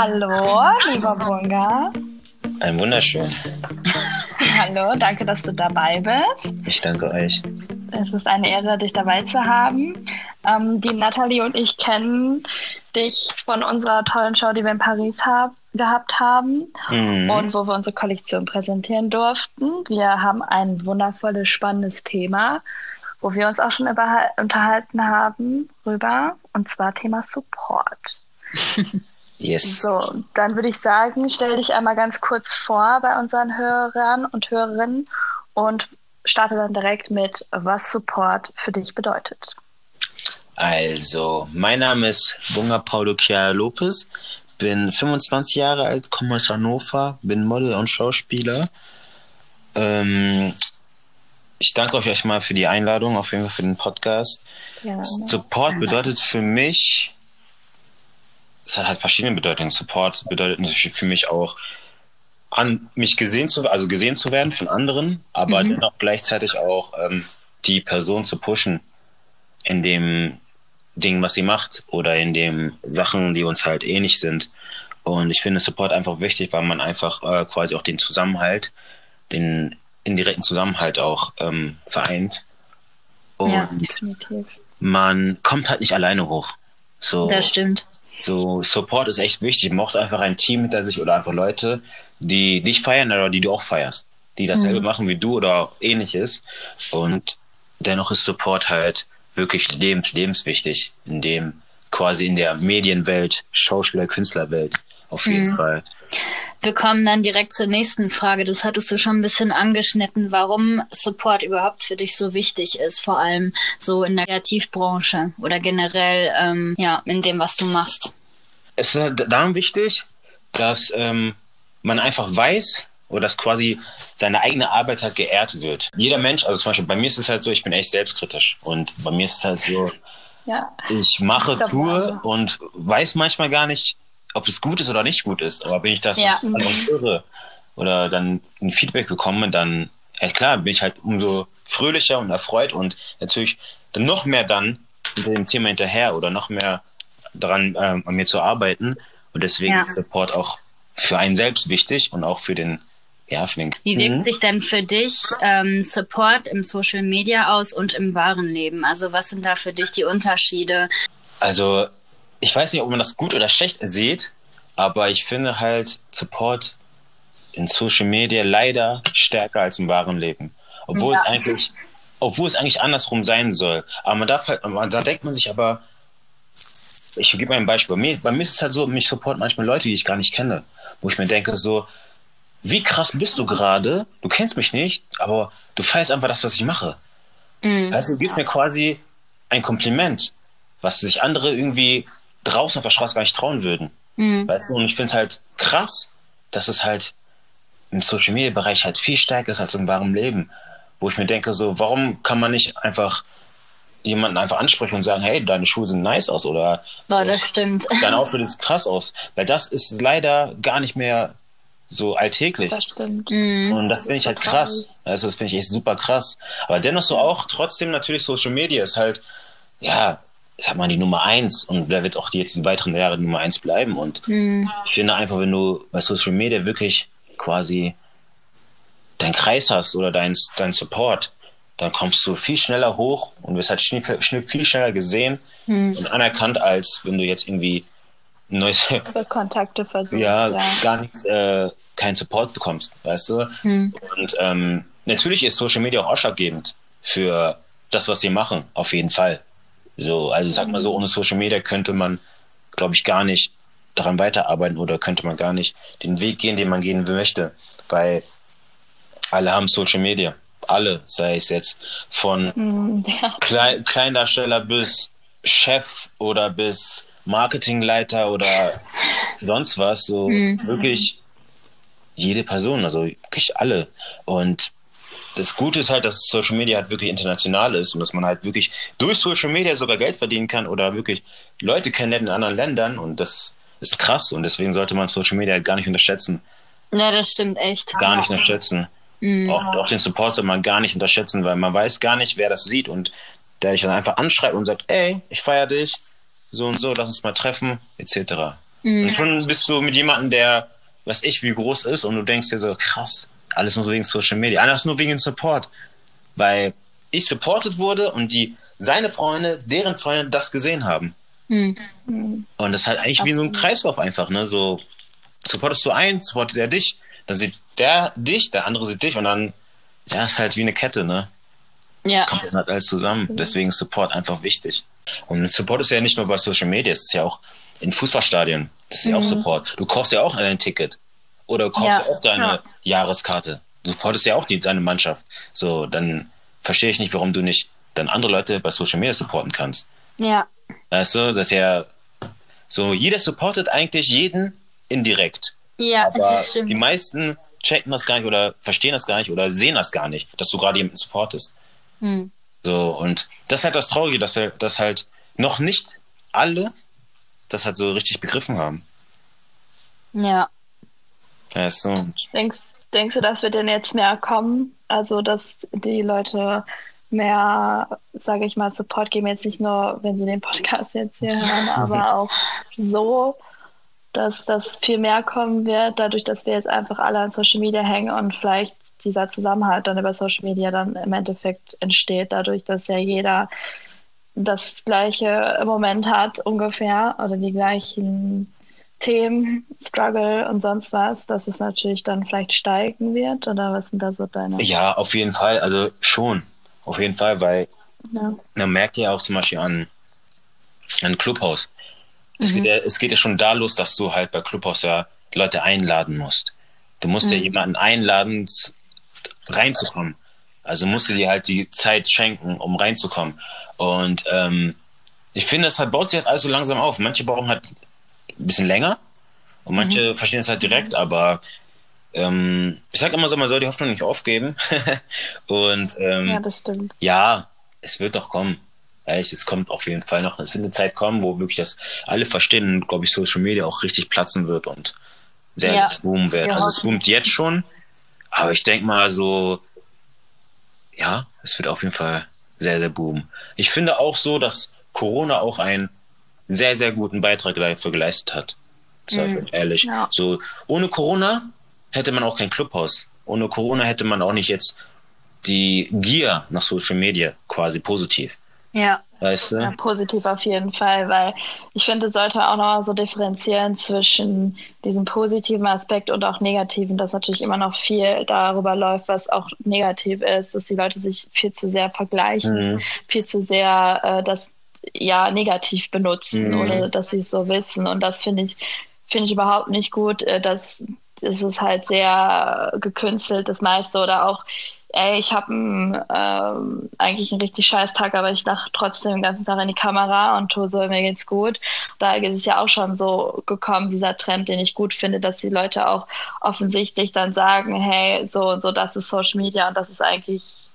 Hallo, lieber Bunga. Ein wunderschön. Hallo, danke, dass du dabei bist. Ich danke euch. Es ist eine Ehre, dich dabei zu haben. Ähm, die Nathalie und ich kennen dich von unserer tollen Show, die wir in Paris hab, gehabt haben Mhm. und wo wir unsere Kollektion präsentieren durften. Wir haben ein wundervolles, spannendes Thema, wo wir uns auch schon über, unterhalten haben rüber, und zwar Thema Support. Yes. So, dann würde ich sagen, stell dich einmal ganz kurz vor bei unseren Hörern und Hörerinnen und starte dann direkt mit, was Support für dich bedeutet. Also, mein Name ist Bunga Paulo Chiara Lopez, bin 25 Jahre alt, komme aus Hannover, bin Model und Schauspieler. Ähm, ich danke euch erstmal für die Einladung, auf jeden Fall für den Podcast. Ja, Support bedeutet für mich, es hat halt verschiedene Bedeutungen. Support bedeutet natürlich für mich auch, an mich gesehen zu, also gesehen zu werden von anderen, aber dennoch gleichzeitig auch ähm, die Person zu pushen in dem Ding, was sie macht oder in dem Sachen, die uns halt ähnlich sind. Und ich finde Support einfach wichtig, weil man einfach äh, quasi auch den Zusammenhalt, den indirekten Zusammenhalt auch ähm, vereint. Und Ja. definitiv. man kommt halt nicht alleine hoch. So, Das stimmt. So Support ist echt wichtig. Man braucht einfach ein Team hinter sich oder einfach Leute, die dich feiern oder die du auch feierst, die dasselbe machen wie du oder ähnliches. Und dennoch ist Support halt wirklich lebens lebenswichtig in dem quasi in der Medienwelt, Schauspieler, Künstlerwelt auf jeden Fall. Wir kommen dann direkt zur nächsten Frage. Das hattest du schon ein bisschen angeschnitten, warum Support überhaupt für dich so wichtig ist, vor allem so in der Kreativbranche oder generell ähm, ja in dem, was du machst. es ist halt darum wichtig, dass ähm, man einfach weiß oder dass quasi seine eigene Arbeit halt geehrt wird. Jeder Mensch, also zum Beispiel bei mir ist es halt so, ich bin echt selbstkritisch und bei mir ist es halt so, Ja, ich mache, ja. und weiß manchmal gar nicht, ob es gut ist oder nicht gut ist. Aber wenn ich das Ja. höre oder dann ein Feedback bekomme, dann, ja klar, bin ich halt umso fröhlicher und erfreut und natürlich dann noch mehr dann mit dem Thema hinterher oder noch mehr daran, ähm, an mir zu arbeiten. Und deswegen Ja. ist Support auch für einen selbst wichtig und auch für den, ja, den Wie wirkt Mhm. sich denn für dich ähm, Support im Social Media aus und im wahren Leben? Also was sind da für dich die Unterschiede? Also, ich weiß nicht, ob man das gut oder schlecht sieht, aber ich finde halt Support in Social Media leider stärker als im wahren Leben. Obwohl Ja. es eigentlich, obwohl es eigentlich andersrum sein soll. Aber man darf halt, man, da denkt man sich aber, ich gebe mal ein Beispiel. Bei mir, bei mir ist es halt so, mich supporten manchmal Leute, die ich gar nicht kenne. Wo ich mir denke, so, wie krass bist du gerade? Du kennst mich nicht, aber du feierst einfach das, was ich mache. Mhm. Also du gibst mir quasi ein Kompliment, was sich andere irgendwie draußen auf der Straße gar nicht trauen würden. Mhm. Weißt du, und ich finde es halt krass, dass es halt im Social Media Bereich halt viel stärker ist als im wahren Leben. Wo ich mir denke, so, warum kann man nicht einfach jemanden einfach ansprechen und sagen, hey, deine Schuhe sehen nice aus oder Boah, das stimmt. dein Outfit sieht krass aus. Weil das ist leider gar nicht mehr so alltäglich. das stimmt. Mhm. Und das finde ich halt krass. Also das finde ich echt super krass. Aber dennoch so auch trotzdem natürlich Social Media ist halt, ja, ich sag mal die Nummer eins und wer wird auch die jetzt die weiteren Jahre die Nummer eins bleiben. Und Mhm. ich finde einfach, wenn du bei Social Media wirklich quasi deinen Kreis hast oder dein, dein Support, dann kommst du viel schneller hoch und wirst halt schnell, schnell, viel schneller gesehen und anerkannt, als wenn du jetzt irgendwie neues Über Kontakte versucht. ja, gar nichts, äh, keinen Support bekommst, weißt du? Und ähm, natürlich ist Social Media auch ausschlaggebend für das, was sie machen, auf jeden Fall. So, also sag mal so, ohne Social Media könnte man, glaube ich, gar nicht daran weiterarbeiten oder könnte man gar nicht den Weg gehen, den man gehen möchte, weil alle haben Social Media. Alle, sei es jetzt von Mhm, ja. Klei Kleindarsteller bis Chef oder bis Marketingleiter oder sonst was. So wirklich jede Person, also wirklich alle. Und das Gute ist halt, dass Social Media halt wirklich international ist und dass man halt wirklich durch Social Media sogar Geld verdienen kann oder wirklich Leute kennenlernen in anderen Ländern und das ist krass und deswegen sollte man Social Media halt gar nicht unterschätzen. Ja, das stimmt echt. Gar nicht unterschätzen. Auch, auch den Support soll man gar nicht unterschätzen, weil man weiß gar nicht, wer das sieht und der dich dann einfach anschreibt und sagt, ey, ich feiere dich, so und so, lass uns mal treffen, etc. Mhm. Und schon bist du mit jemandem, der, was ich, wie groß ist, und du denkst dir so, krass, alles nur wegen Social Media. Alles nur wegen Support. Weil ich supported wurde und die, seine Freunde, deren Freunde das gesehen haben. Mhm. Und das ist halt eigentlich wie so ein Kreislauf einfach, ne? So, supportest du einen, supportet er dich, dann sieht der dich, der andere sieht dich und dann, ja, ist halt wie eine Kette, ne? Ja. Kommt dann halt alles zusammen. Deswegen ist Support einfach wichtig. Und Support ist ja nicht nur bei Social Media, es ist ja auch in Fußballstadien. Das ist mhm. ja auch mhm. Support. Du kaufst ja auch ein Ticket. Oder du kaufst ja, ja auch deine ja. Jahreskarte. Du supportest ja auch die, deine Mannschaft. So, dann verstehe ich nicht, warum du nicht dann andere Leute bei Social Media supporten kannst. Ja. Weißt du, das ist ja so, jeder supportet eigentlich jeden indirekt. Ja, Aber das stimmt. Die meisten checken das gar nicht oder verstehen das gar nicht oder sehen das gar nicht, dass du gerade jemanden supportest. Hm. So, und das ist halt das Traurige, dass, dass halt noch nicht alle das halt so richtig begriffen haben. Ja. Ja, so. Denkst, denkst du, das wird denn jetzt mehr kommen? Also, dass die Leute mehr, sage ich mal, Support geben, jetzt nicht nur, wenn sie den Podcast jetzt hier hören, aber auch so, dass das viel mehr kommen wird, dadurch, dass wir jetzt einfach alle an Social Media hängen und vielleicht dieser Zusammenhalt dann über Social Media dann im Endeffekt entsteht, dadurch, dass ja jeder das gleiche im Moment hat ungefähr oder die gleichen Themen, Struggle und sonst was, dass es natürlich dann vielleicht steigen wird oder was sind da so deine? Ja, auf jeden Fall, also schon, auf jeden Fall, weil ja. man merkt ja auch zum Beispiel an, an Clubhouse. Mhm. Es, geht ja, es geht ja schon da los, dass du halt bei Clubhouse ja Leute einladen musst. Du musst mhm. ja jemanden einladen, reinzukommen. Also musst du dir halt die Zeit schenken, um reinzukommen. Und ähm, ich finde, es halt, baut sich halt alles so langsam auf. Manche brauchen halt ein bisschen länger und manche mhm. verstehen es halt direkt, aber ähm, ich sag immer so, man soll die Hoffnung nicht aufgeben. und ähm, ja, das stimmt. Ja, es wird doch kommen. Ehrlich, es kommt auf jeden Fall noch. Es wird eine Zeit kommen, wo wirklich das alle verstehen und, glaube ich, Social Media auch richtig platzen wird und sehr ja. boomen wird. Ja, also es boomt jetzt schon, aber ich denke mal so, ja, es wird auf jeden Fall sehr, sehr boomen. Ich finde auch so, dass Corona auch einen sehr, sehr guten Beitrag dafür geleistet hat. Sag ich mhm. ehrlich. Ja. So, ohne Corona hätte man auch kein Clubhaus. Ohne Corona hätte man auch nicht jetzt die Gier nach Social Media quasi positiv. Ja. Weißt du? Ja, positiv auf jeden Fall, weil ich finde, es sollte auch noch so differenzieren zwischen diesem positiven Aspekt und auch negativen, dass natürlich immer noch viel darüber läuft, was auch negativ ist, dass die Leute sich viel zu sehr vergleichen, mhm. viel zu sehr äh, das ja negativ benutzen, mhm. ohne dass sie es so wissen. Und das finde ich, finde ich überhaupt nicht gut, äh, dass es ist halt sehr gekünstelt, das meiste oder auch ey, ich habe ähm, eigentlich einen richtig scheiß Tag, aber ich dachte trotzdem den ganzen Tag in die Kamera und tue so, mir geht's gut. Da ist es ja auch schon so gekommen, dieser Trend, den ich gut finde, dass die Leute auch offensichtlich dann sagen, hey, so, so, das ist Social Media und das ist eigentlich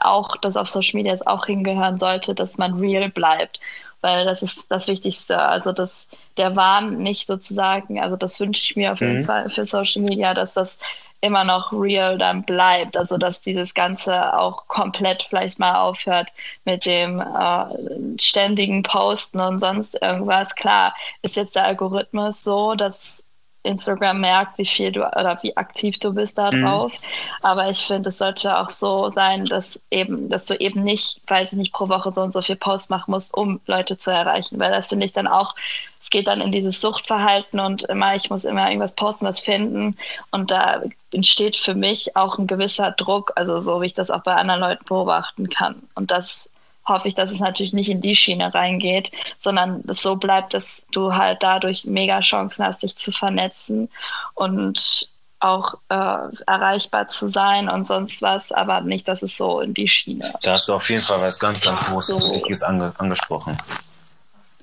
auch, dass auf Social Media es auch hingehören sollte, dass man real bleibt. Weil das ist das Wichtigste. Also, dass der Wahn nicht sozusagen, also das wünsche ich mir auf jeden mhm. Fall für Social Media, dass das immer noch real dann bleibt. Also dass dieses Ganze auch komplett vielleicht mal aufhört mit dem äh, ständigen Posten und sonst irgendwas. Klar, ist jetzt der Algorithmus so, dass Instagram merkt, wie viel du oder wie aktiv du bist da mhm. drauf. Mhm. Aber ich finde, es sollte auch so sein, dass eben, dass du eben nicht, weiß ich nicht, pro Woche so und so viel Post machen musst, um Leute zu erreichen. Weil das finde ich dann auch, es geht dann in dieses Suchtverhalten und immer, ich muss immer irgendwas posten, was finden. Und da entsteht für mich auch ein gewisser Druck, also so wie ich das auch bei anderen Leuten beobachten kann. Und das hoffe ich, dass es natürlich nicht in die Schiene reingeht, sondern es so bleibt, dass du halt dadurch mega Chancen hast, dich zu vernetzen und auch äh, erreichbar zu sein und sonst was, aber nicht, dass es so in die Schiene. Da hast du auf jeden Fall was ganz, ganz Großes so. Ange angesprochen.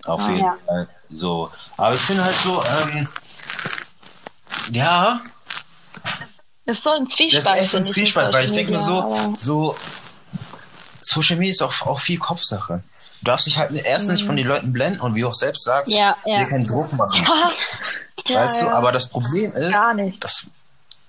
Auf ah, jeden ja. Fall. So. Aber ich finde halt so, ähm, ja. Das ist so ein Zwiespalt. Das ist echt ein Zwiespalt, weil ich denke mir so, so Social Media ist auch, auch viel Kopfsache. Du darfst dich halt erst mhm. nicht von den Leuten blenden und wie du auch selbst sagst, ja, ja. dir keinen Druck machen. Ja. weißt du, aber das Problem ist, dass,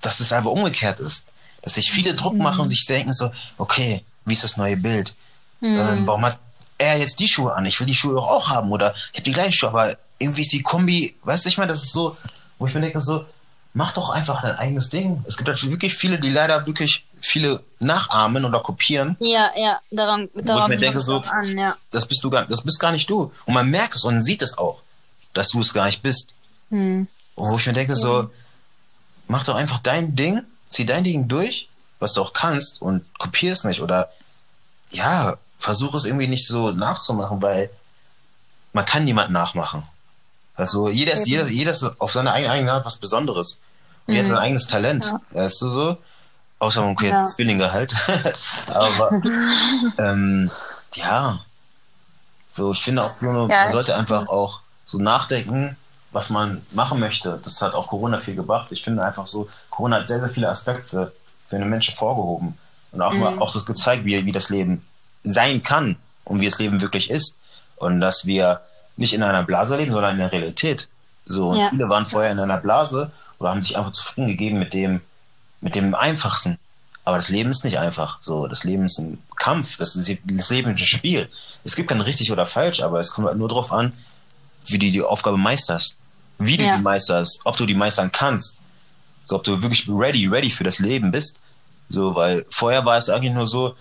dass es einfach umgekehrt ist. Dass sich viele Druck mhm. machen und sich denken so, okay, wie ist das neue Bild? Mhm. Ähm, warum hat er jetzt die Schuhe an, ich will die Schuhe doch auch haben oder ich habe die gleichen Schuhe, aber irgendwie ist die Kombi, weißt du, ich meine, das ist so, wo ich mir denke so, mach doch einfach dein eigenes Ding. Es gibt halt wirklich viele, die leider wirklich viele nachahmen oder kopieren. Ja, ja, daran, daran wo ich mir denke so, an, ja. das bist du gar, das bist gar nicht du. Und man merkt es und sieht es auch, dass du es gar nicht bist. Hm. Wo ich mir denke so, mach doch einfach dein Ding, zieh dein Ding durch, was du auch kannst und kopier es nicht oder ja, versuch es irgendwie nicht so nachzumachen, weil man kann niemand nachmachen. Also jeder ist, jeder, jeder ist auf seine eigene, eigene Art was Besonderes. Und jeder hat sein eigenes Talent, Ja. weißt du so? Außer man Ja. ja. Zwillinge halt. Aber ähm, ja, so ich finde auch, Ja, man ich- sollte einfach auch so nachdenken, was man machen möchte. Das hat auch Corona viel gebracht. Ich finde einfach so, Corona hat sehr, sehr viele Aspekte für den Menschen vorgehoben. Und auch, mal, auch das gezeigt, wie, wie das Leben sein kann und wie das Leben wirklich ist. Und dass wir nicht in einer Blase leben, sondern in der Realität. So, und Ja. viele waren vorher in einer Blase oder haben sich einfach zufrieden gegeben mit dem, mit dem Einfachsten. Aber das Leben ist nicht einfach. So, das Leben ist ein Kampf. Das, ist, das Leben ist ein Spiel. Es gibt kein richtig oder falsch, aber es kommt halt nur darauf an, wie du die Aufgabe meisterst. Wie du Ja. die meisterst, ob du die meistern kannst. So, ob du wirklich ready, ready für das Leben bist. So, weil vorher war es eigentlich nur so,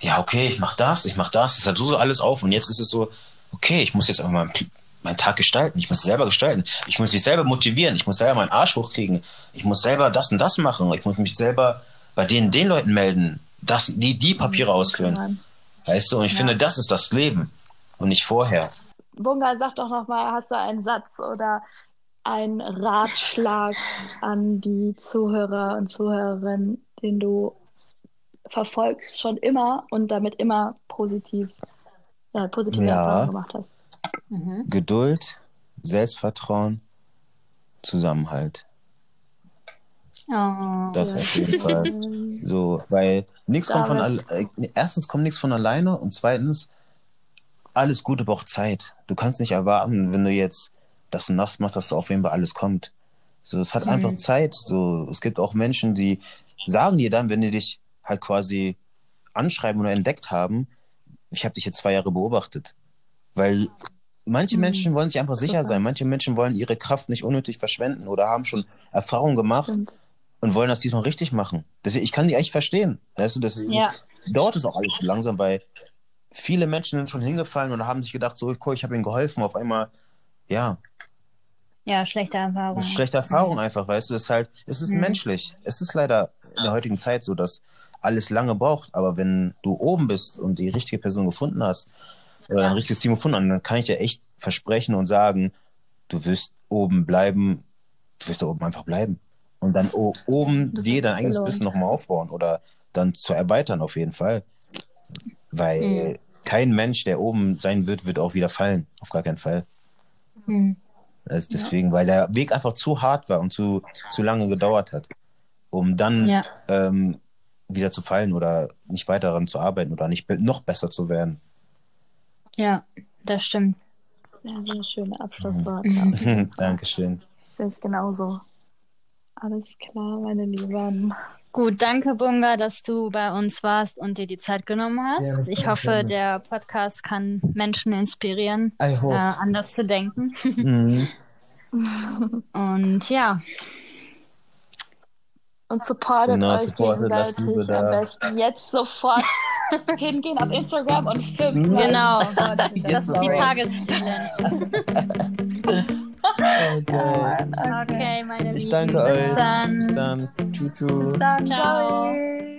ja, okay, ich mach das, ich mach das, es hat so, so alles auf und jetzt ist es so, okay, ich muss jetzt einfach meinen, meinen Tag gestalten, ich muss selber gestalten, ich muss mich selber motivieren, ich muss selber meinen Arsch hochkriegen, ich muss selber das und das machen, ich muss mich selber bei den, den Leuten melden, das, die, die Papiere ausfüllen, weißt du, und ich finde, das ist das Leben und nicht vorher. Bunga, sag doch nochmal, hast du einen Satz oder einen Ratschlag an die Zuhörer und Zuhörerinnen, den du verfolgst schon immer und damit immer positiv, ja, positive Ja. Erfahrungen gemacht hast? Mhm. Geduld, Selbstvertrauen, Zusammenhalt. Oh. Das auf jeden Fall. So, weil nichts kommt von äh, erstens kommt nichts von alleine und zweitens alles Gute braucht Zeit. Du kannst nicht erwarten, wenn du jetzt das und das machst, dass da auf jeden Fall alles kommt. So, es hat einfach Zeit. So, es gibt auch Menschen, die sagen dir dann, wenn die dich halt quasi anschreiben oder entdeckt haben, ich habe dich jetzt zwei Jahre beobachtet. Weil manche Mhm. Menschen wollen sich einfach sicher sein. Manche Menschen wollen ihre Kraft nicht unnötig verschwenden oder haben schon Erfahrungen gemacht Stimmt. und wollen das diesmal richtig machen. Deswegen, ich kann die echt verstehen. Weißt du, deswegen Ja. dauert es auch alles so langsam, weil viele Menschen sind schon hingefallen und haben sich gedacht, so, cool, ich habe ihnen geholfen. Auf einmal, ja, Ja, schlechte Erfahrung. das schlechte Erfahrung einfach, weißt du. Es ist halt, es ist Mhm. menschlich. Es ist leider in der heutigen Zeit so, dass alles lange braucht. Aber wenn du oben bist und die richtige Person gefunden hast oder ein richtiges Team gefunden hast, dann kann ich dir echt versprechen und sagen, du wirst oben bleiben, du wirst da oben einfach bleiben. Und dann oben Das dir dein eigenes belohnt. Wissen nochmal aufbauen oder dann zu erweitern auf jeden Fall. Weil Mhm. kein Mensch, der oben sein wird, wird auch wieder fallen. Auf gar keinen Fall. Hm. Das ist deswegen, weil der Weg einfach zu hart war und zu, zu lange gedauert hat, um dann Ja. ähm, wieder zu fallen oder nicht weiter daran zu arbeiten oder nicht noch besser zu werden. Ja, das stimmt. Ja, sehr schöne Abschlussworte. Mhm. Dankeschön. Sehe ich genauso. Alles klar, meine Lieben. Gut, danke Bunga, dass du bei uns warst und dir die Zeit genommen hast. Ja, ich hoffe, der Podcast kann Menschen inspirieren, I äh, hope. anders zu denken. Mhm. Und ja, Und supportet Genau, euch supportet, gegenseitig am besten jetzt sofort hingehen auf Instagram und fünf genau. Likes. Das ist die Tageschallenge. Okay. Okay, meine Ich Lieben. danke bis euch. Dann. Bis dann. Tschüss. Dann, Ciao. ciao.